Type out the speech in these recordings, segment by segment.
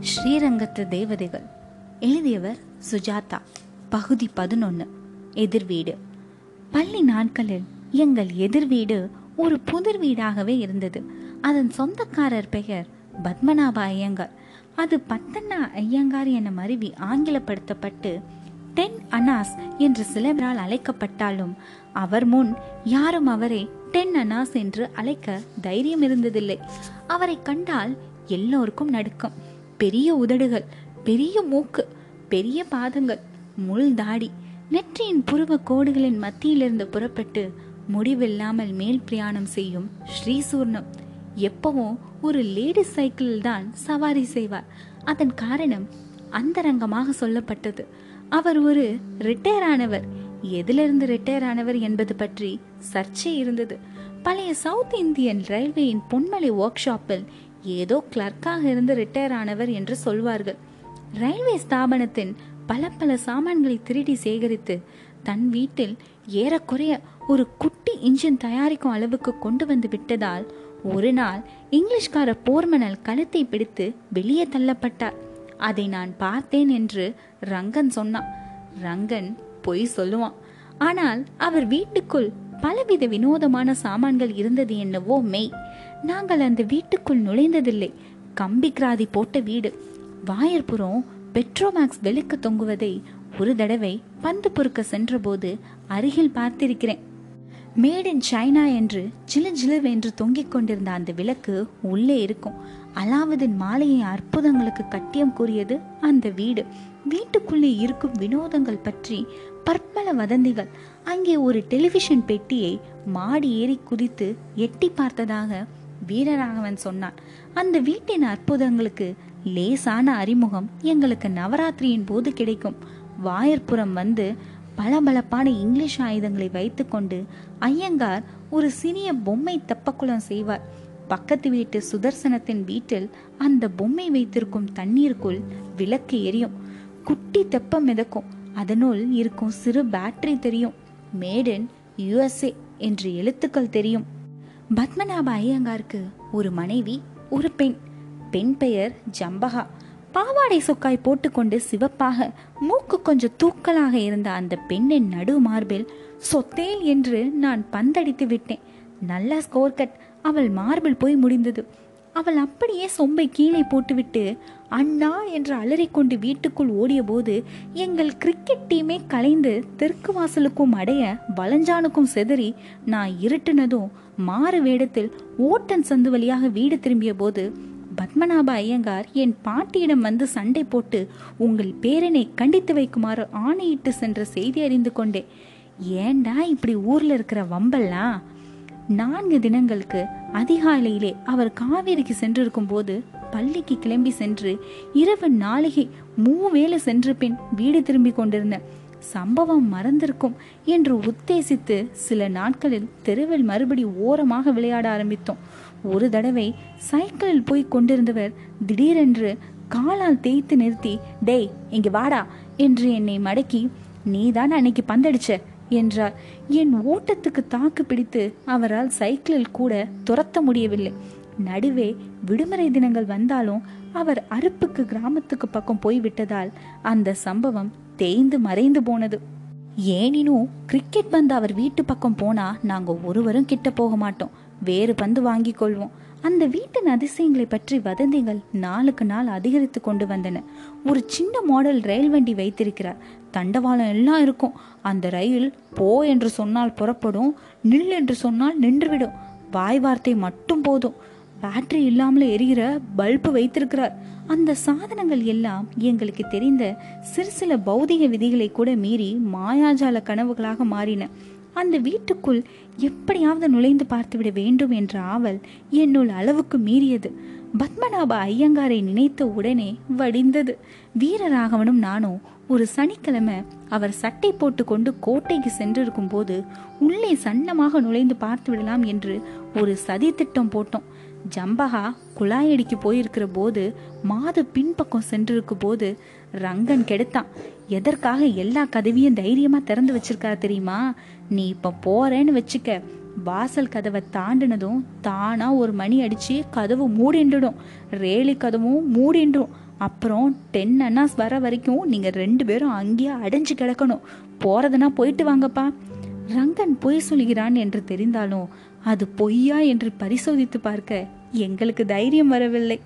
ஸ்ரீரங்கத்து தேவதைகள். எழுதியவர் சுஜாதா. பகுதி பதினொன்று எதிர்வீடு பள்ளி நாட்களில் எங்கள் எதிர்வீடு ஒரு புதிர் வீடாகவே இருந்தது. அதன் சொந்தக்காரர் பெயர் பத்மநாப ஐயங்கார். அது பத்தண்ணா ஐயங்கார் என மருவி ஆங்கிலப்படுத்தப்பட்டு டென் அனாஸ் என்று சிலவரால் அழைக்கப்பட்டாலும் அவர் முன் யாரும் அவரை டென் அனாஸ் என்று அழைக்க தைரியம் இருந்ததில்லை. அவரை கண்டால் எல்லோருக்கும் நடுக்கும். பெரிய உதடுகள் பெரிய மூக்கு பெரிய பாதங்கள் முள் தாடி நெற்றியின் புருவ கோடுகளின் மத்தியிலிருந்து புறப்பட்டு முடிவில்லாமல் மேல் பிரயாணம் செய்யும் ஸ்ரீசூர்ணம். எப்பவும் ஒரு லேடி சைக்கிளில் தான் சவாரி செய்வார். அதன் காரணம் அந்தரங்கமாக சொல்லப்பட்டது. அவர் ஒரு ரிட்டையர் ஆனவர். எதிலிருந்து ரிட்டையர் ஆனவர் என்பது பற்றி சர்ச்சை இருந்தது. பழைய சவுத் இந்தியன் ரயில்வேயின் பொன்மலை ஒர்க் ஷாப்பில் ஏதோ கிளர்க்காக இருந்து ரிட்டையர் ஆனவர் என்று சொல்வார்கள். ரயில்வே ஸ்தாபனத்தின் பல பல சாமான்களை திருடி சேகரித்து தன் வீட்டில் ஏறக்குறைய ஒரு குட்டி இன்ஜின் தயாரிக்கும் அளவுக்கு கொண்டு வந்து விட்டதால் ஒரு நாள் இங்கிலீஷ்கார போர்மனல் கழுத்தை பிடித்து வெளியே தள்ளப்பட்டார். அதை நான் பார்த்தேன் என்று ரங்கன் சொன்னான். ரங்கன் பொய் சொல்லுவான். ஆனால் அவர் வீட்டுக்குள் பலவித வினோதமான சாமான்கள் இருந்தது என்னவோ மெய். நாங்கள் அந்த வீட்டுக்குள் நுழைந்ததில்லை. கம்பி கிராதி போட்ட வீடு. வாயற்புறம் பெட்ரோமேக்ஸ் வெளுக்கு தொங்குவதை ஒரு தடவை பந்து பொறுக்க சென்றபோது அருகில் பார்த்திருக்கிறேன். மேட் இன் சைனா என்று ஜிலு ஜிலுவென்று தொங்கிக் கொண்டிருந்த அந்த விளக்கு உள்ளே இருக்கும். அலாவுதீன் மாலையை அற்புதங்களுக்கு கட்டியம் கூறியது அந்த வீடு. வீட்டுக்குள்ளே இருக்கும் வினோதங்கள் பற்றி பற்பல வதந்திகள். அங்கே ஒரு டெலிவிஷன் பெட்டியை மாடி ஏறி குதித்து எட்டி பார்த்ததாக வீரராகவன் சொன்னான். அந்த வீட்டின் அற்புதங்களுக்கு லேசான அறிமுகம் எங்களுக்கு நவராத்திரியின் போது கிடைக்கும். வாயற்புறம் வந்து பளபளப்பான இங்கிலீஷ் ஆயுதங்களை வைத்துக்கொண்டு ஐயங்கார் ஒரு சிறிய பொம்மை தெப்பக்குளம் செய்வார். பக்கத்து வீட்டு சுதர்சனத்தின் வீட்டில் அந்த பொம்மை வைத்திருக்கும் தண்ணீருக்குள் விளக்கு எரியும். குட்டி தெப்பம் மிதக்கும். அதனுள் இருக்கும் சிறு பேட்டரி தெரியும். மேடன் யுஎஸ்ஏ என்று எழுத்துக்கள் தெரியும். பத்மநாப ஐயங்காருக்கு ஒரு மனைவி ஒரு பெண். பெண் பெயர் ஜம்பகா. பாவாடை சொக்காய் போட்டுக்கொண்டு சிவப்பாக மூக்கு கொஞ்சம் தூக்கலாக இருந்த அந்த பெண்ணின் நடு மார்பில் சொத்தேல் என்று நான் பந்தடித்து விட்டேன். நல்ல ஸ்கோர் கட் அவள் மார்பில் போய் முடிந்தது. அவள் அப்படியே சொம்பை கீழே போட்டுவிட்டு அண்ணா என்று அலறிக்கொண்டு வீட்டுக்குள் ஓடியபோது எங்கள் கிரிக்கெட் டீமே கலைந்து தெற்கு வாசலுக்கும் அடைய வலஞ்சானுக்கும் செதறி நான் இருட்டுனதும் மாறு வேடத்தில் ஓட்டன் சந்து வழியாக வீடு திரும்பிய போது பத்மநாப ஐயங்கார் என் பாட்டியிடம் வந்து சண்டை போட்டு உங்கள் பேரனை கண்டித்து வைக்குமாறு ஆணையிட்டு சென்ற செய்தி அறிந்து கொண்டேன். ஏண்டா இப்படி ஊர்ல இருக்கிற வம்பல்லாம்? நான்கு தினங்களுக்கு அதிகாலையிலே அவர் காவேரிக்கு சென்றிருக்கும் போது பள்ளிக்கு கிளம்பி சென்று இரவு நாளிகை மூவேளை சென்ற பின் வீடு திரும்பி கொண்டிருந்த சம்பவம் மறந்திருக்கும் என்று உத்தேசித்து சில நாட்களில் தெருவில் மறுபடி ஓரமாக விளையாட ஆரம்பித்தோம். ஒரு தடவை சைக்கிளில் போய் கொண்டிருந்தவர் திடீரென்று காலால் தேய்த்து நிறுத்தி டேய் இங்க வாடா என்று என்னை மடக்கி நீதான் அன்னைக்கு பந்தடிச்ச? என்றார் என் ஓட்டத்துக்கு தாக்கு பிடித்து அவரால் சைக்கிளில் கூட துரத்த முடியவில்லை. நடுவே விடுமுறை தினங்கள் வந்தாலும் அவர் அறுப்புக்கு கிராமத்துக்கு பக்கம் போய்விட்டதால் அந்த சம்பவம் தேய்ந்து மறைந்து போனது. ஏனினும் கிரிக்கெட் பந்து அவர் வீட்டு பக்கம் போனா நாங்க ஒருவரும் கிட்ட போக மாட்டோம். வேறு பந்து வாங்கி கொள்வோம். அந்த வீட்டின் அதிசயங்களை பற்றி வதந்திகள் நாளுக்கு நாள் அதிகரித்து கொண்டு வந்தன. ஒரு சின்ன மாடல் ரயில் வண்டி வைத்திருக்கிறார். தண்டவாளம் எல்லாம் இருக்கும். அந்த ரயில் போ என்று சொன்னால் புறப்படும் நில் என்று சொன்னால் நின்றுவிடும். வாய் வார்த்தை மட்டும் போதும். பேட்டரி இல்லாமல் எரிகிற பல்பு வைத்திருக்கிறார். அந்த சாதனங்கள் எல்லாம் எங்களுக்கு தெரிந்த சிறு சில பௌதிக விதிகளை கூட மீறி மாயாஜால கனவுகளாக மாறின. அந்த வீட்டுக்குள் எப்படியாவது நுழைந்து பார்த்துவிட வேண்டும் என்ற ஆவல் என்னுள் அளவுக்கு மீறியது. பத்மநாப ஐயங்காரை நினைத்த உடனே வடிந்தது. வீரராகவனும் நானும் ஒரு சனிக்கிழமை அவர் சட்டை போட்டுக்கொண்டு கோட்டைக்கு சென்றிருக்கும் போது உள்ளே சன்னமாக நுழைந்து பார்த்து விடலாம் என்று ஒரு சதி திட்டம் போட்டோம். ஜம்பகா குழாயடிக்கு போயிருக்கிற போது மாது பின்பக்கம் சென்றிருக்கும் போது ரங்கன் கெடுத்தான். எதற்காக எல்லா கதவியும் தைரியமா திறந்து வச்சிருக்கா தெரியுமா? நீ இப்ப போறேன்னு வச்சுக்க. வாசல் கதவை தாண்டினதும் தானா ஒரு மணி அடிச்சு கதவு மூடிண்டுடும் ரேலி கதவும் மூடிண்டும் அப்புறம் டென் அண்ணாஸ் வர வரைக்கும் நீங்கள் ரெண்டு பேரும் அங்கேயே அடைஞ்சு கிடக்கணும். போகிறதுனா போயிட்டு வாங்கப்பா. ரங்கன் பொய் சொல்கிறான் என்று தெரிந்தாலும் அது பொய்யா என்று பரிசோதித்து பார்க்க எங்களுக்கு தைரியம் வரவில்லை.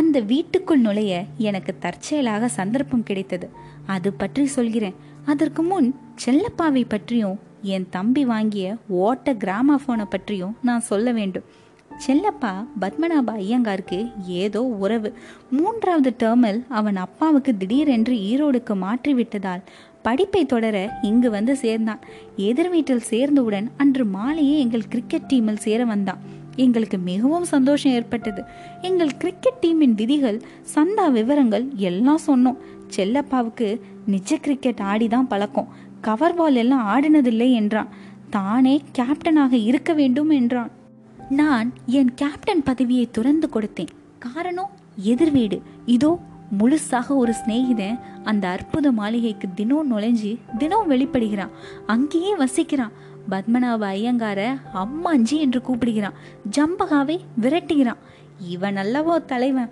அந்த வீட்டுக்குள் நுழைய எனக்கு தற்செயலாக சந்தர்ப்பம் கிடைத்தது. அது பற்றி சொல்கிறேன். அதற்கு முன் செல்லப்பாவை பற்றியும் என் தம்பி வாங்கிய ஓட்ட கிராமபோனை பற்றியும் நான் சொல்ல வேண்டும். செல்லப்பா பத்மநாப ஐயங்காருக்கு ஏதோ உறவு. மூன்றாவது டேர்மில் அவன் அப்பாவுக்கு திடீரென்று ஈரோடுக்கு மாற்றி விட்டதால் படிப்பை தொடர இங்கு வந்து சேர்ந்தான். எதிர் வீட்டில் சேர்ந்தவுடன் அன்று மாலையே எங்கள் கிரிக்கெட் டீமில் சேர வந்தான். எங்களுக்கு மிகவும் சந்தோஷம் ஏற்பட்டது. எங்கள் கிரிக்கெட் டீமின் விதிகள் சந்தா விவரங்கள் எல்லாம் சொன்னோம். செல்லப்பாவுக்கு நிஜ கிரிக்கெட் ஆடிதான் பழக்கம். கவர் பால் எல்லாம் ஆடினதில்லை என்றான். தானே கேப்டனாக இருக்க வேண்டும் என்றான். நான் என் கேப்டன் பதவியை துறந்து கொடுத்தேன். காரணம் எதிர் வீடு. இதோ முழுசாக ஒரு சிநேகிதன் அந்த அற்புத மாளிகைக்கு தினம் நுழைஞ்சு தினம் வெளிப்படுகிறான். அங்கேயே வசிக்கிறான். பத்மநாப ஐயங்கார அம்மாஞ்சி என்று கூப்பிடுகிறான். ஜம்பகாவை விரட்டுகிறான். இவன் அல்லவோ தலைவன்.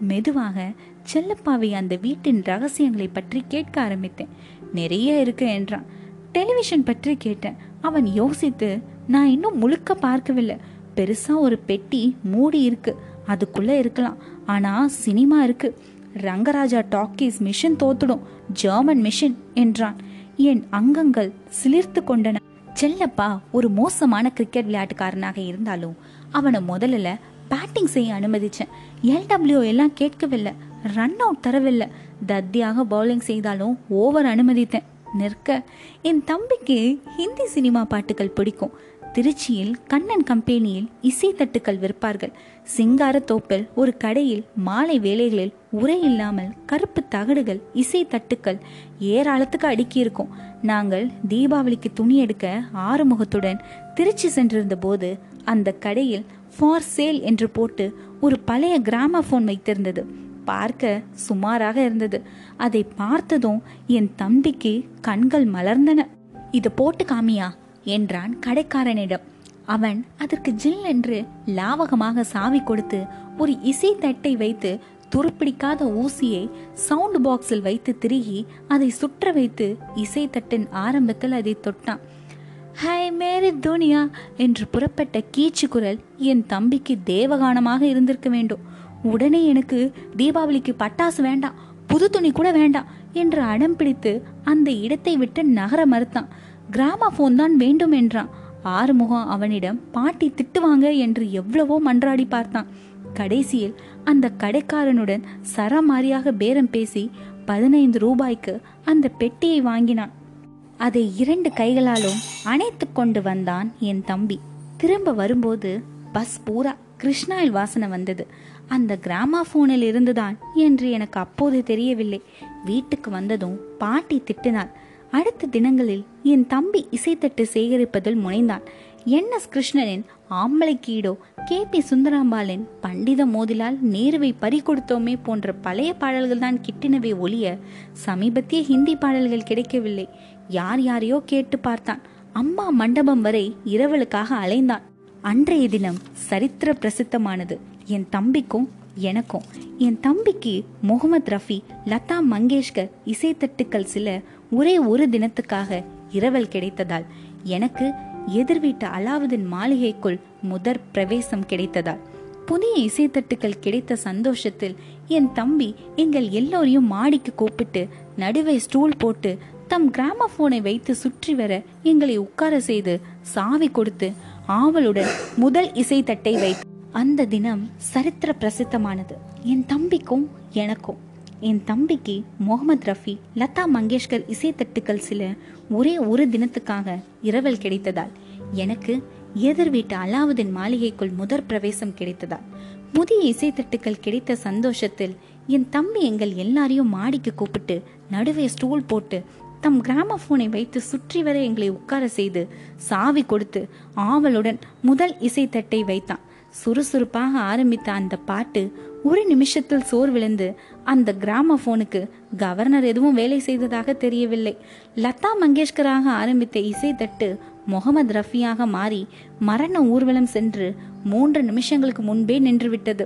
மெதுவாக செல்லப்பாவை அந்த வீட்டின் ரகசியங்களை பற்றி கேட்க ஆரம்பித்தேன். நிறைய இருக்கு என்றான். டெலிவிஷன் பற்றி கேட்டேன். அவன் யோசித்து நான் இன்னும் முழுக்க பார்க்கவில்லை. பெருசா ஒரு பெட்டி மூடி இருக்கு. அதுக்குள்ள இருக்கலாம். ஆனா சினிமா இருக்கு. ரங்கராஜா டாக்கீஸ் மிஷின் தோத்துடும். ஜெர்மன் மிஷின் என்றான். என் அங்கங்கள் சிலிர்த்து கொண்டன. செல்லப்பா ஒரு மோசமான கிரிக்கெட் விளையாட்டுக்காரனாக இருந்தாலும் அவனை முதல்ல பேட்டிங் செய்ய அனுமதிச்சேன். எல்டபிள்யூ எல்லாம் கேட்கவில்லை. ரன் அவுட் தரவில்லை. தத்தியாக பவுலிங் செய்தாலும் ஓவர் அனுமதித்தேன். நிற்க என் தம்பிக்கு ஹிந்தி சினிமா பாட்டுகள் பிடிக்கும். திருச்சியில் கண்ணன் கம்பெனியில் இசை தட்டுக்கள் விற்பார்கள். சிங்காரத்தோப்பில் ஒரு கடையில் மாலை வேலைகளில் உரை இல்லாமல் கருப்பு தகடுகள் இசை தட்டுக்கள் ஏராளத்துக்கு அடுக்கியிருக்கும். நாங்கள் தீபாவளிக்கு துணி எடுக்க ஆறுமுகத்துடன் திருச்சி சென்றிருந்த போது அந்த கடையில் ஃபார் சேல் என்று போட்டு ஒரு பழைய கிராமபோன் வைத்திருந்தது. பார்க்க சுமாராக இருந்தது. அதை பார்த்ததும் என் தம்பிக்கு கண்கள் மலர்ந்தன. இதை போட்டு காமியா? என்றான் கடைக்காரனிடம். அவன் அதற்கு ஜில் என்று லாவகமாக சாவி கொடுத்து ஒரு இசை தட்டை வைத்து துருப்பிடிக்காத ஊசியை சவுண்ட் பாக்ஸில் வைத்து திருகி அதை சுற்ற வைத்து இசை தட்டின் ஆரம்பத்தில் அதை தொட்டான். ஹாய் மேரி துனியா என்று புறப்பட்ட கீச்சு குரல் என் தம்பிக்கு தேவகானமாக இருந்திருக்க வேண்டும். உடனே எனக்கு தீபாவளிக்கு பட்டாசு வேண்டாம் புது துணி கூட வேண்டாம் என்று அடம் பிடித்து அந்த இடத்தை விட்டு நகர மறுத்தான். கிராமபோன் தான் வேண்டும் என்றான். ஆறுமுகம் அவனிடம் பாட்டி திட்டுவாங்க என்று எவ்வளவோ மன்றாடி பார்த்தான். கடைசியில் அந்த கடைக்காரனுடன் சரமாரியாக பேரம் பேசி பதினைந்து ரூபாய்க்கு அந்த பெட்டியை வாங்கினான். அதை இரண்டு கைகளாலும் அணைத்து கொண்டு வந்தான் என் தம்பி. திரும்ப வரும்போது பஸ் பூரா கிருஷ்ணாயில் வாசனை வந்தது. அந்த கிராமாபோனில் இருந்துதான் என்று எனக்கு அப்போது தெரியவில்லை. வீட்டுக்கு வந்ததும் பாட்டி திட்டினாள். அடுத்த தினங்களில் என் தம்பி இசைத்தட்டு சேகரிப்பதில் முனைந்தான். என் எஸ் கிருஷ்ணனின் ஆம்பளை கீடோ கே பி சுந்தராம்பாலின் பண்டித மோதிலால் நேருவை பறிகொடுத்தோமே போன்ற பழைய பாடல்கள் தான் கிட்டினவை ஒழிய சமீபத்திய ஹிந்தி பாடல்கள் கிடைக்கவில்லை. யார் யாரையோ கேட்டு பார்த்தான். அம்மா மண்டபம் வரை இரவலுக்காக அலைந்தான். அன்றைய தினம் சரித்திர பிரசித்தமானது. என் தம்பிக்கும் எனக்கும். என் தம்பிக்கு முகமது ரஃபி லதா மங்கேஷ்கர் இசைத்தட்டுக்கள் சில ஒரே ஒரு தினத்துக்காக இரவல் கிடைத்ததால் எனக்கு எதிர் வீட்டு அலாவுதீன் மாளிகைக்குள் முதற் பிரவேசம் கிடைத்ததால் புதிய இசைத்தட்டுக்கள் கிடைத்த சந்தோஷத்தில் என் தம்பி எங்கள் எல்லோரையும் மாடிக்கு கூப்பிட்டு நடுவே ஸ்டூல் போட்டு தம் கிராமபோனை வைத்து சுற்றி வர எங்களை உட்கார செய்து சாவி கொடுத்து ஆவலுடன் முதல் இசைத்தட்டை வைத்து அந்த தினம் சரித்திர பிரசித்தமானது. என் தம்பிக்கும் எனக்கும். என் தம்பிக்கு முகமது ரஃபி லதா மங்கேஷ்கர் இசைத்தட்டுக்கள் சில ஒரே ஒரு தினத்துக்காக இரவல் கிடைத்ததால் எனக்கு எதிர் வீட்டு அலாவுதீன் மாளிகைக்குள் முதற் பிரவேசம் கிடைத்ததால் புதிய இசைத்தட்டுக்கள் கிடைத்த சந்தோஷத்தில் என் தம்பி எங்கள் எல்லாரையும் மாடிக்கு கூப்பிட்டு நடுவே ஸ்டூல் போட்டு தம் கிராம போனை வைத்து சுற்றி வர எங்களை உட்கார செய்து சாவி கொடுத்து ஆவலுடன் முதல் இசைத்தட்டை வைத்தான். சுறுசுறுப்பாக ஆரம்பித்த அந்த பாட்டு ஒரு நிமிஷத்தில் சோர் விழுந்து அந்த கிராம போனுக்கு கவர்னர் எதுவும் வேலை செய்ததாக தெரியவில்லை. லதா மங்கேஷ்கராக ஆரம்பித்த இசைத்தட்டு முகமது ரஃபியாக மாறி மரண ஊர்வலம் சென்று மூன்று நிமிஷங்களுக்கு முன்பே நின்றுவிட்டது.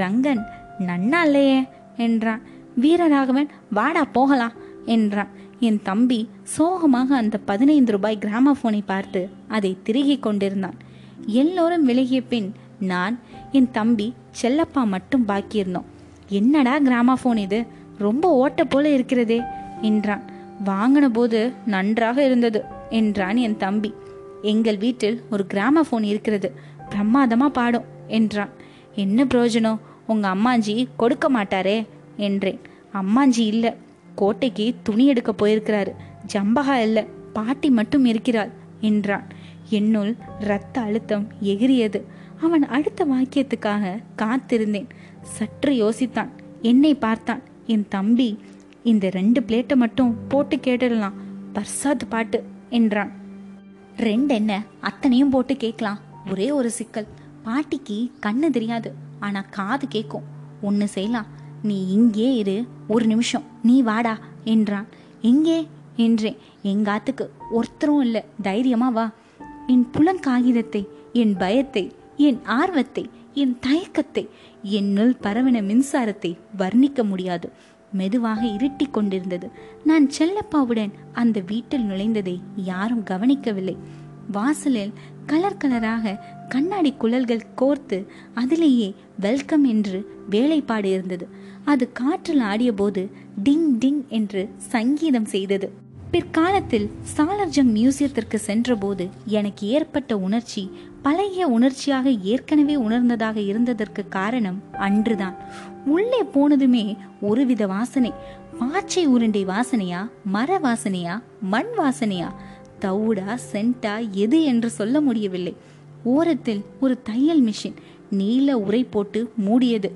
ரங்கன் நன்னா இல்லையே என்றான். வீரராகவன் வாடா போகலாம் என்றான். என் தம்பி சோகமாக அந்த பதினைந்து ரூபாய் கிராமபோனை பார்த்து அதை திருகிக் கொண்டிருந்தான். எல்லோரும் விலகிய பின் நான் என் தம்பி செல்லப்பா மட்டும் பாக்கியிருந்தோம். என்னடா கிராமாஃபோன் இது? ரொம்ப ஓட்ட போல இருக்கிறதே என்றான். வாங்கின போது நன்றாக இருந்தது என்றான் என் தம்பி. எங்கள் வீட்டில் ஒரு கிராமஃபோன் இருக்கிறது பிரமாதமா பாடும் என்றான். என்ன பிரயோஜனம்? உங்க அம்மாஞ்சி கொடுக்க மாட்டாரே என்றேன். அம்மாஞ்சி இல்ல கோட்டைக்கு துணி எடுக்க போயிருக்கிறாரு ஜம்பகா இல்ல பாட்டி மட்டும் இருக்கிறாள் என்றான். என்னுள் இரத்த அழுத்தம் எகிரியது அவன் அடுத்த வாக்கியத்துக்காக காத்திருந்தேன். சற்று யோசித்தான். என்னை பார்த்தான். என் தம்பி இந்த ரெண்டு பிளேட்டை மட்டும் போட்டு கேட்டுடலாம். பர்சாத் பாட்டு என்றான். ரெண்டு என்ன? அத்தனையும் போட்டு கேட்கலாம். ஒரே ஒரு சிக்கல். பாட்டிக்கு கண்ணு தெரியாது. ஆனா காது கேட்கும். ஒன்று செய்யலாம். நீ இங்கே இரு. ஒரு நிமிஷம். நீ வாடா என்றான். எங்கே? என்றேன். எங்காத்துக்கு ஒருத்தரும் இல்லை. தைரியமா வா. என் புலங்காகிதத்தை என் பயத்தை என் ஆர்வத்தை என் தயக்கத்தை என்னுள் பரவின மின்சாரத்தை வர்ணிக்க முடியாது. மெதுவாக இருட்டி கொண்டிருந்தது. நான் செல்லப்பாவுடன் அந்த வீட்டில் நுழைந்ததை யாரும் கவனிக்கவில்லை. வாசலில் கலர் கலராக கண்ணாடி குழல்கள் கோர்த்து அதிலேயே வெல்கம் என்று வேலைப்பாடு இருந்தது. அது காற்றில் ஆடியபோது டிங் டிங் என்று சங்கீதம் செய்தது. பிற்காலத்தில் சாலர்ஜங் மியூசியத்திற்கு சென்றபோது எனக்கு ஏற்பட்ட உணர்ச்சி பழைய உணர்ச்சியாக ஏற்கனவே உணர்ந்ததாக இருந்ததற்கு காரணம் அன்றுதான். உள்ளே போனதுமே ஒருவித வாசனை. பாச்சை உருண்டை வாசனையா மர வாசனையா மண் வாசனையா? தவுடா சென்டா எது என்று சொல்ல முடியவில்லை. ஓரத்தில் ஒரு தையல் மிஷின் நீல உரை போட்டு மூடியது.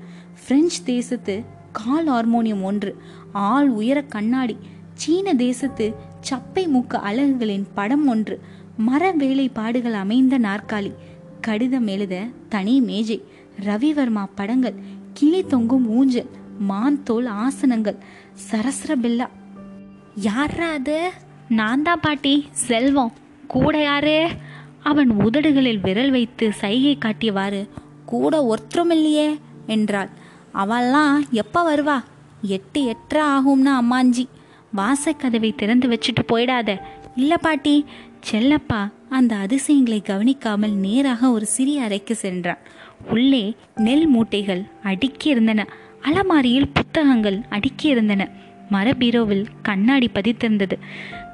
பிரெஞ்சு தேசத்து கால் ஹார்மோனியம் ஒன்று ஆள் உயர கண்ணாடி. சீன தேசத்து சப்பை மூக்க அலகுகளின் படம் ஒன்று. மர வேலைப்பாடுகள் அமைந்த நாற்காலி. கடிதம் எழுத தனி மேஜை. ரவிவர்மா படங்கள். கிளி தொங்கும் ஊஞ்சல். மான் தோல் ஆசனங்கள். சரஸ்ர பில்லா. யாரா அது? நான் தான் பாட்டி. செல்வம். கூட யாரு அவன் உதடுகளில் விரல் வைத்து சைகை காட்டியவாறு கூட ஒருத்தரும் இல்லையே என்றாள். அவள்லாம் எப்போ வருவா? எட்டு எட்டரை ஆகும்னா அம்மாஞ்சி. வாசக்கதவை திறந்து வச்சுட்டு போயிடாத. இல்லை பாட்டி. செல்லப்பா அந்த அதிசயங்களை கவனிக்காமல் நேராக ஒரு சிறிய அறைக்கு சென்றான். உள்ளே நெல் மூட்டைகள் அடுக்கி இருந்தன அலமாரியில் புத்தகங்கள் அடுக்கி இருந்தன மரபீரோவில் கண்ணாடி பதித்திருந்தது.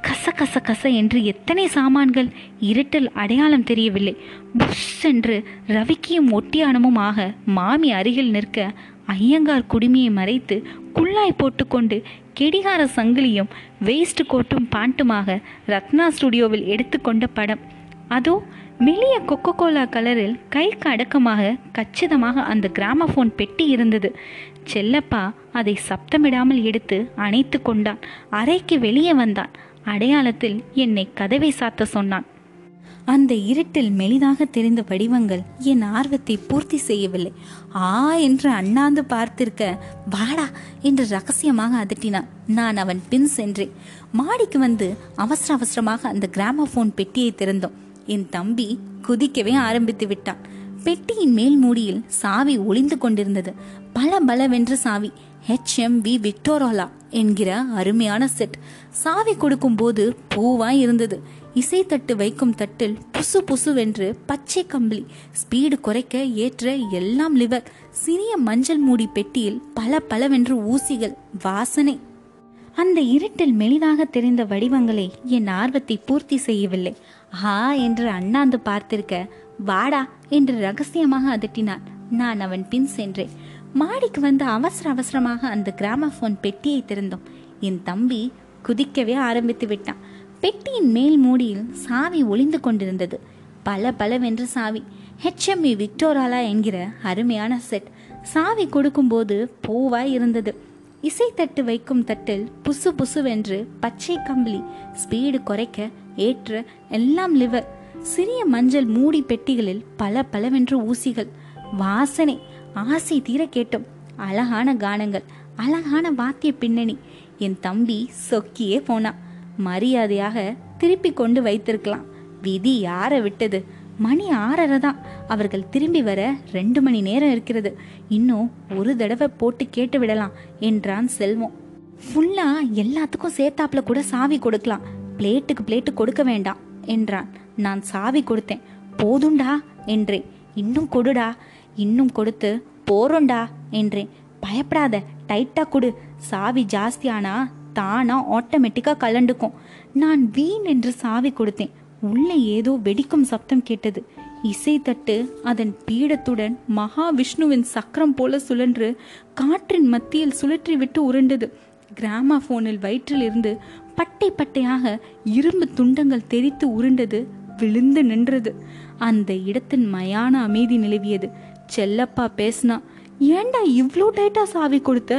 கச கச கச என்று எத்தனை சாமான்கள் இருட்டில் அடையாளம் தெரியவில்லை. புஷ் என்று ரவிக்கியும் ஒட்டியானமும் ஆக மாமி அருகில் நிற்க ஐயங்கார் குடுமியை மறைத்து குள்ளாய் போட்டுக்கொண்டு கெடிகார சங்கிலியும் வேஸ்ட் கோட்டும் பாண்ட்டுமாக ரத்னா ஸ்டுடியோவில் எடுத்துக்கொண்ட படம். அதோ மெல்லிய கொக்கோ கோலா கலரில் கைக்கு அடக்கமாக கச்சிதமாக அந்த கிராமபோன் பெட்டி இருந்தது. செல்லப்பா அதை சப்தமிடாமல் எடுத்து அணைத்து கொண்டான். அறைக்கு வெளியே வந்தான். அடையாளத்தில் என்னை கதவை சாத்த சொன்னான். அந்த இருட்டில் மெலிதாக தெரிந்த வடிவங்கள் என் ஆர்வத்தை பூர்த்தி செய்யவில்லை. ஆ என்று அண்ணாந்து பார்த்திருக்க வாடா என்று ரகசியமாக அதட்டினான். நான் அவன் பின் சென்றேன். மாடிக்கு வந்து அவசர அவசரமாக அந்த கிராமபோன் பெட்டியை திறந்தோம். என் தம்பி குதிக்கவே ஆரம்பித்து விட்டான். பெட்டியின் மேல் மூடியில் சாவி ஒளிந்து கொண்டிருந்தது. பல பலவென்ற சாவி. ஹெச்எம்வி விக்டோரோலா என்கிற அருமையான செட் சாவி கொடுக்கும் போது பூவாய் இருந்தது. இசைத்தட்டு வைக்கும் தட்டில் புசு புசுவென்று பச்சை கம்பளி ஸ்பீடு குறைக்க ஏற்ற எல்லாம் லிவர் சிறிய மஞ்சள் மூடி பெட்டியில் பல பலவென்று ஊசிகள் வாசனை. அந்த இருட்டில் மெலிதாக தெரிந்த வடிவங்களை என் ஆர்வத்தை பூர்த்தி செய்யவில்லை. ஆ என்று அண்ணாந்து பார்த்திருக்க வாடா என்று ரகசியமாக அதட்டினான். நான் அவன் பின் சென்றேன். மாடிக்கு வந்து அவசர அவசரமாக அந்த கிராமபோன் பெட்டியை திறந்தோம். என் தம்பி குதிக்கவே ஆரம்பித்து விட்டான். பெட்டியின் மேல் மூடியில் சாவி ஒளிந்து கொண்டிருந்தது. பல பலவென்று சாவி. ஹெச்எம்இ விக்டோராலா என்கிற அருமையான செட் சாவி கொடுக்கும்போது பூவாய் இருந்தது. இசை தட்டு வைக்கும் தட்டில் புசு புசுவென்று பச்சை கம்பளி ஸ்பீடு குறைக்க ஏற்ற எல்லாம் லிவர் சிறிய மஞ்சள் மூடி பெட்டிகளில் பல பலவென்று ஊசிகள். வாசனை ஆசை தீர கேட்டோம். அழகான கானங்கள் அழகான வாத்திய பின்னணி. என் தம்பி சொக்கியே போனான். மரியாதையாக திருப்பி கொண்டு வைத்திருக்கலாம். விதி யாரை விட்டது? மணி ஆறரை தான். அவர்கள் திரும்பி வர ரெண்டு மணி நேரம் இருக்கிறது. இன்னும் ஒரு தடவை போட்டு கேட்டு விடலாம் என்றான் செல்வம். ஃபுல்லா எல்லாத்துக்கும் சேர்த்தாப்புல கூட சாவி கொடுக்கலாம். பிளேட்டுக்கு பிளேட்டு கொடுக்க வேண்டாம் என்றான். நான் சாவி கொடுத்தேன். போதுண்டா என்றேன். இன்னும் கொடுடா இன்னும் கொடுத்து போறோண்டா என்றேன். பயப்படாத டைட்டா கொடு. சாவி ஜாஸ்தியானா தானா ஆட்டோமேட்டிக்கா கலண்டுக்கும். நான் வீண் என்று சாவி கொடுத்தேன். உள்ளே ஏதோ வெடிக்கும் சப்தம் கேட்டது. இசைத்தட்டு அதன் பீடத்துடன் மகாவிஷ்ணுவின் சக்கரம் போல சுழன்று காற்றின் மத்தியில் சுழற்றி விட்டு உருண்டது. கிராமபோனில் வயிற்றில் இருந்து பட்டை பட்டையாக இரும்பு துண்டங்கள் தெரித்து உருண்டது விழுந்து நின்றது. அந்த இடத்தின் மயான அமைதி நிலவியது. செல்லப்பா பேசினா ஏண்டா இவ்வளோ டைட்டா சாவி கொடுத்த?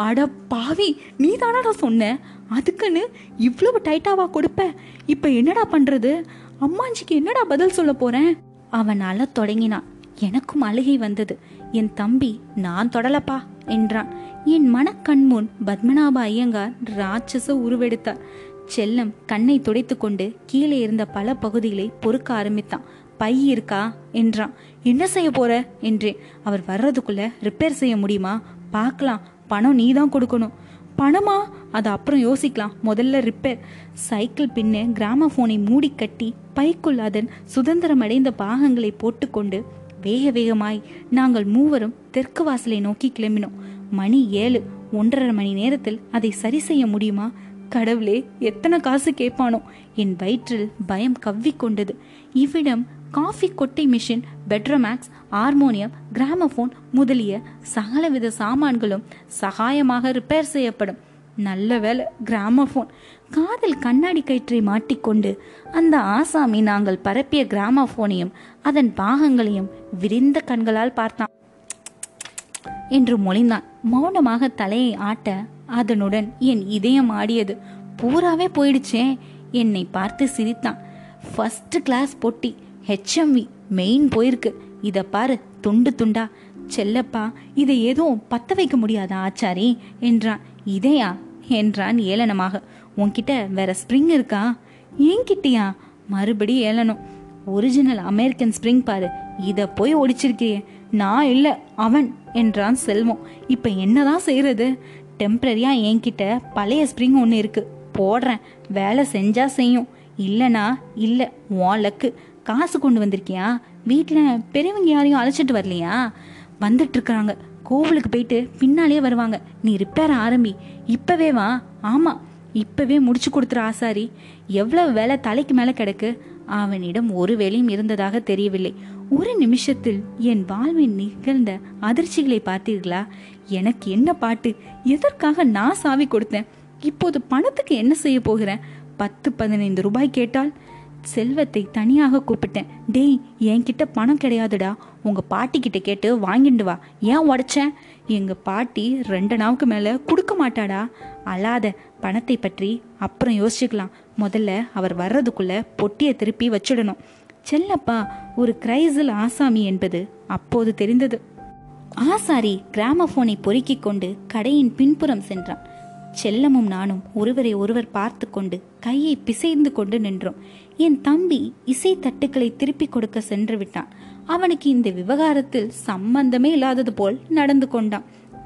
அட பாவி நீ தானடா சொன்ன? அதுக்குன்னு இவ்வளவு டைட்டாவா கொடுப்ப. இப்ப என்னடா பண்றது? அம்மாஞ்சிக்கு என்னடா பதில் சொல்ல போறேன்? அவன் அழ தொடங்கினான். எனக்கும் அழுகை வந்தது. என் தம்பி நான் தொடலப்பா என்றான். என் மனக்கண்முன் பத்மநாப ஐயங்கார் ராட்சச உருவெடுத்தார். செல்லம் கண்ணை துடைத்து கொண்டு கீழே இருந்த பல பகுதிகளை பொறுக்க ஆரம்பித்தான். பை இருக்கா? என்றான். என்ன செய்ய போற? என்றேன். அவர் வர்றதுக்குள்ள ரிப்பேர் செய்ய முடியுமா? பார்க்கலாம். பணம் நீ தான் கொடுக்கணும். பணமா? அது அப்புறம் யோசிக்கலாம். முதல்ல ரிப்பேர் சைக்கிள் பின்ன கிராமபோனை மூடி கட்டி பைக்குள் அதன் சுதந்திரமடைந்த பாகங்களை போட்டுக்கொண்டு வேக வேகமாய் நாங்கள் மூவரும் தெற்கு வாசலை நோக்கி கிளம்பினோம். மணி ஏழு. ஒன்றரை மணி நேரத்தில் அதை சரி செய்ய முடியுமா? கடவுளே எத்தனை காசு கேட்பானோ? என் வயிற்றில் பயம் கவ்விக்கொண்டது. இவ்விடம் காஃபி கொட்டை மிஷின் பெட்ரமேக்ஸ் ஹார்மோனியம் கிராமபோன் முதலிய சகலவித சாமான்களும் சகாயமாக ரிப்பேர் செய்யப்படும். நல்ல வேலை கிராமபோன். காதில் கண்ணாடி கயிற்றை மாட்டிக்கொண்டு அந்த ஆசாமி நாங்கள் பரப்பிய கிராமபோனையும் அதன் பாகங்களையும் விரிந்த கண்களால் பார்த்தான். என்று மொழிந்தான். மௌனமாக தலையை ஆட்ட அதனுடன் என் இதயம் ஆடியது. பூராவே போயிடுச்சே என்னை பார்த்து சிரித்தான். ஃபர்ஸ்ட் கிளாஸ் பொட்டி. ஹெச்எம்வி மெயின் போயிருக்கு. இதை பாரு துண்டு துண்டா. செல்லப்பா இதை எதுவும் பத்த வைக்க முடியாதா ஆச்சாரி? என்றான். இதையா? என்றான் ஏளனமாக. உன்கிட்ட வேற ஸ்ப்ரிங் இருக்கா? என்கிட்டயா மறுபடி ஏளனம். ஒரிஜினல் அமெரிக்கன் ஸ்ப்ரிங் பாரு. இதை போய் ஒடிச்சிருக்கிறியே. நான் இல்லை அவன் என்றான் செல்வம். இப்போ என்னதான் செய்யறது டெம்பரரியா என்கிட்ட பழைய ஸ்ப்ரிங் ஒன்று இருக்கு. போடுறேன். வேலை செஞ்சா செய்யும். இல்லைனா இல்லை உன் லக்கு காசு கொண்டு வந்திருக்கியா? வீட்டில் பெரியவங்க யாரையும் அழைச்சிட்டு வரலையா? வந்துட்டுருக்குறாங்க. கோவிலுக்கு போயிட்டு பின்னாலேயே வருவாங்க. நீ ரிப்பேர் ஆரம்பி. இப்போவே வா. ஆமாம் இப்போவே முடிச்சு கொடுத்துரு ஆசாரி. எவ்வளோ வேலை தலைக்கு மேலே கிடக்கு? அவனிடம் ஒரு வேலையும் இருந்ததாக தெரியவில்லை. ஒரு நிமிஷத்தில் என் வாழ்வில் நிகழ்ந்த அதிர்ச்சிகளை பார்த்தீர்களா? எனக்கு என்ன பாட்டு? எதற்காக நான் சாவி கொடுத்தேன்? இப்போது பணத்துக்கு என்ன செய்ய போகிறேன்? பத்து பதினைந்து ரூபாய் கேட்டால் செல்வத்தை தனியாக கூப்பிட்டேன். டேய் என்கிட்ட பணம் கிடையாதுடா. உங்க பாட்டி கிட்ட கேட்டு வாங்கிட்டு வா. ஏன் உடைச்சேன் எங்க பாட்டி ரெண்டு நாவுக்கு மேல கொடுக்க மாட்டாடா. அல்லாத பணத்தை பற்றி அப்புறம் யோசிச்சுக்கலாம். முதல்ல அவர் வர்றதுக்குள்ள பொட்டியை திருப்பி வச்சிடணும். செல்லப்பா ஒரு கிரைசில் ஆசாமி என்பது அப்போது தெரிந்தது. ஆசாரி கிராமபோனை பொறுக்கிக் கொண்டு கடையின் பின்புறம் சென்றான். செல்லமும் நானும் ஒருவரை ஒருவர் பார்த்து கொண்டு கையை பிசைந்து கொண்டு நின்றோம். என் தம்பி இசை தட்டுக்களை திருப்பி கொடுக்க சென்று விட்டான். அவனுக்கு இந்த விவகாரத்தில் சம்பந்தமே இல்லாதது போல் நடந்து கொண்டான்.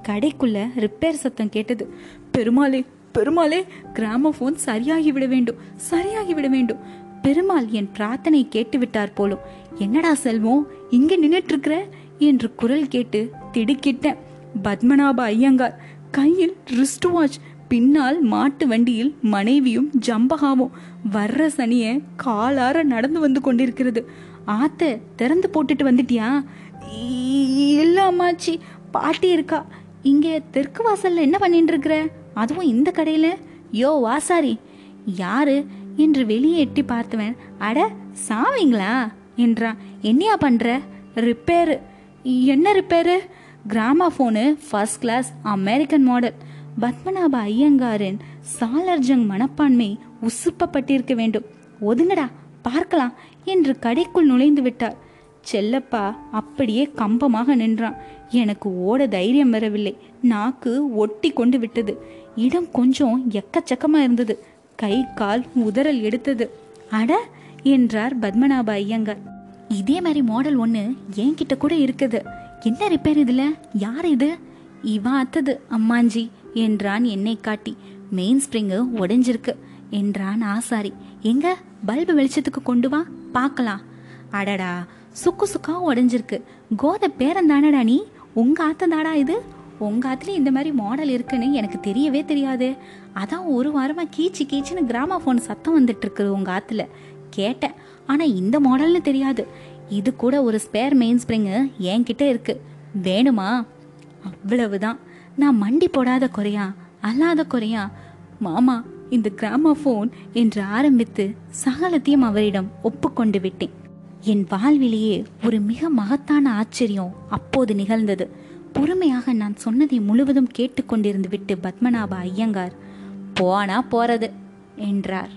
கடைக்குள்ள ரிப்பேர் சத்தம் கேட்டது. பெருமாளே பெருமாளே கிராமபோன் சரியாகி விட வேண்டும் சரியாகி விட வேண்டும். பெருமாள் என் பிரார்த்தனை கேட்டு விட்டார் போலும். என்னடா செல்வம் இங்க நின்னுட்டு இருக்கிற என்று குரல் கேட்டு திடுக்கிட்டேன். பத்மநாப ஐயங்கார் கையில் ரிஸ்ட் வாட்ச் பின்னால் மாட்டு வண்டியில் மனைவியும் ஜம்பகாவும் வர்ற சனிய காலார நடந்து வந்து கொண்டிருக்கிறது. ஆத்த திறந்து போட்டுட்டு வந்துட்டியா? இல்ல பாட்டி இருக்கா. இங்க தெற்கு வாசல்ல என்ன பண்ணிட்டு இருக்கிற அதுவும் இந்த கடையில? யோ வாசாரி யாரு? என்று வெளியே எட்டி பார்த்தவன் அட சாவிங்களா என்றான். என்னையா பண்ற? ரிப்பேரு. என்ன repair? Gramophone first class American model. Padmanabha ஐயங்காரின் Salarjung மனப்பான்மை உசுப்பப்பட்டிருக்க வேண்டும். ஒதுங்கடா பார்க்கலாம் என்று கடைக்குள் நுழைந்து விட்டார். செல்லப்பா அப்படியே கம்பமாக நின்றான். எனக்கு ஓட தைரியம் வரவில்லை. நாக்கு ஒட்டி கொண்டு விட்டது. இடம் கொஞ்சம் எக்கச்சக்கமா இருந்தது. கை கால் உதறல் எடுத்தது. அட என்றார் பத்மநாப ஐயங்கார். இதே மாதிரி மாடல் ஒன்று என்கிட்ட கூட இருக்குது. என்ன ரிப்பேர் இதில்? யார் இது? இவன் அத்தது அம்மாஞ்சி. என்றான் என்னை காட்டி. மெயின் ஸ்ப்ரிங்கு உடைஞ்சிருக்கு என்றான் ஆசாரி. எங்க? பல்பு வெளிச்சத்துக்கு கொண்டு வா பார்க்கலாம். அடடா சுக்கு சுக்கா உடைஞ்சிருக்கு. கோத பேரந்தானடா நீ? உங்க ஆத்தந்தாடா இது? உங்க ஆத்துல இந்த மாதிரி மாடல் இருக்குன்னு எனக்கு தெரியவே தெரியாது. அதான் ஒரு வாரமா கீச்சு கீச்சுன்னு கிராமபோன் சத்தம் வந்துட்டு இருக்குது உங்க ஆத்துல. கேட்டேன். ஆனா இந்த மாடல்னு தெரியாது. இது கூட ஒரு ஸ்பேர் மெயின் ஸ்ப்ரிங்கு என்கிட்ட இருக்கு. வேணுமா? அவ்வளவுதான். நான் மண்டி போடாத குறையா அல்லாத குறையா? மாமா இந்த கிராமபோன் என்று ஆரம்பித்து சகலத்தையும் அவரிடம் ஒப்புக்கொண்டு விட்டேன். என் வாழ்விலேயே ஒரு மிக மகத்தான ஆச்சரியம் அப்போது நிகழ்ந்தது. பொறுமையாக நான் சொன்னதை முழுவதும் கேட்டுக்கொண்டிருந்து விட்டு பத்மநாப ஐயங்கார் போனா போறது என்றார்.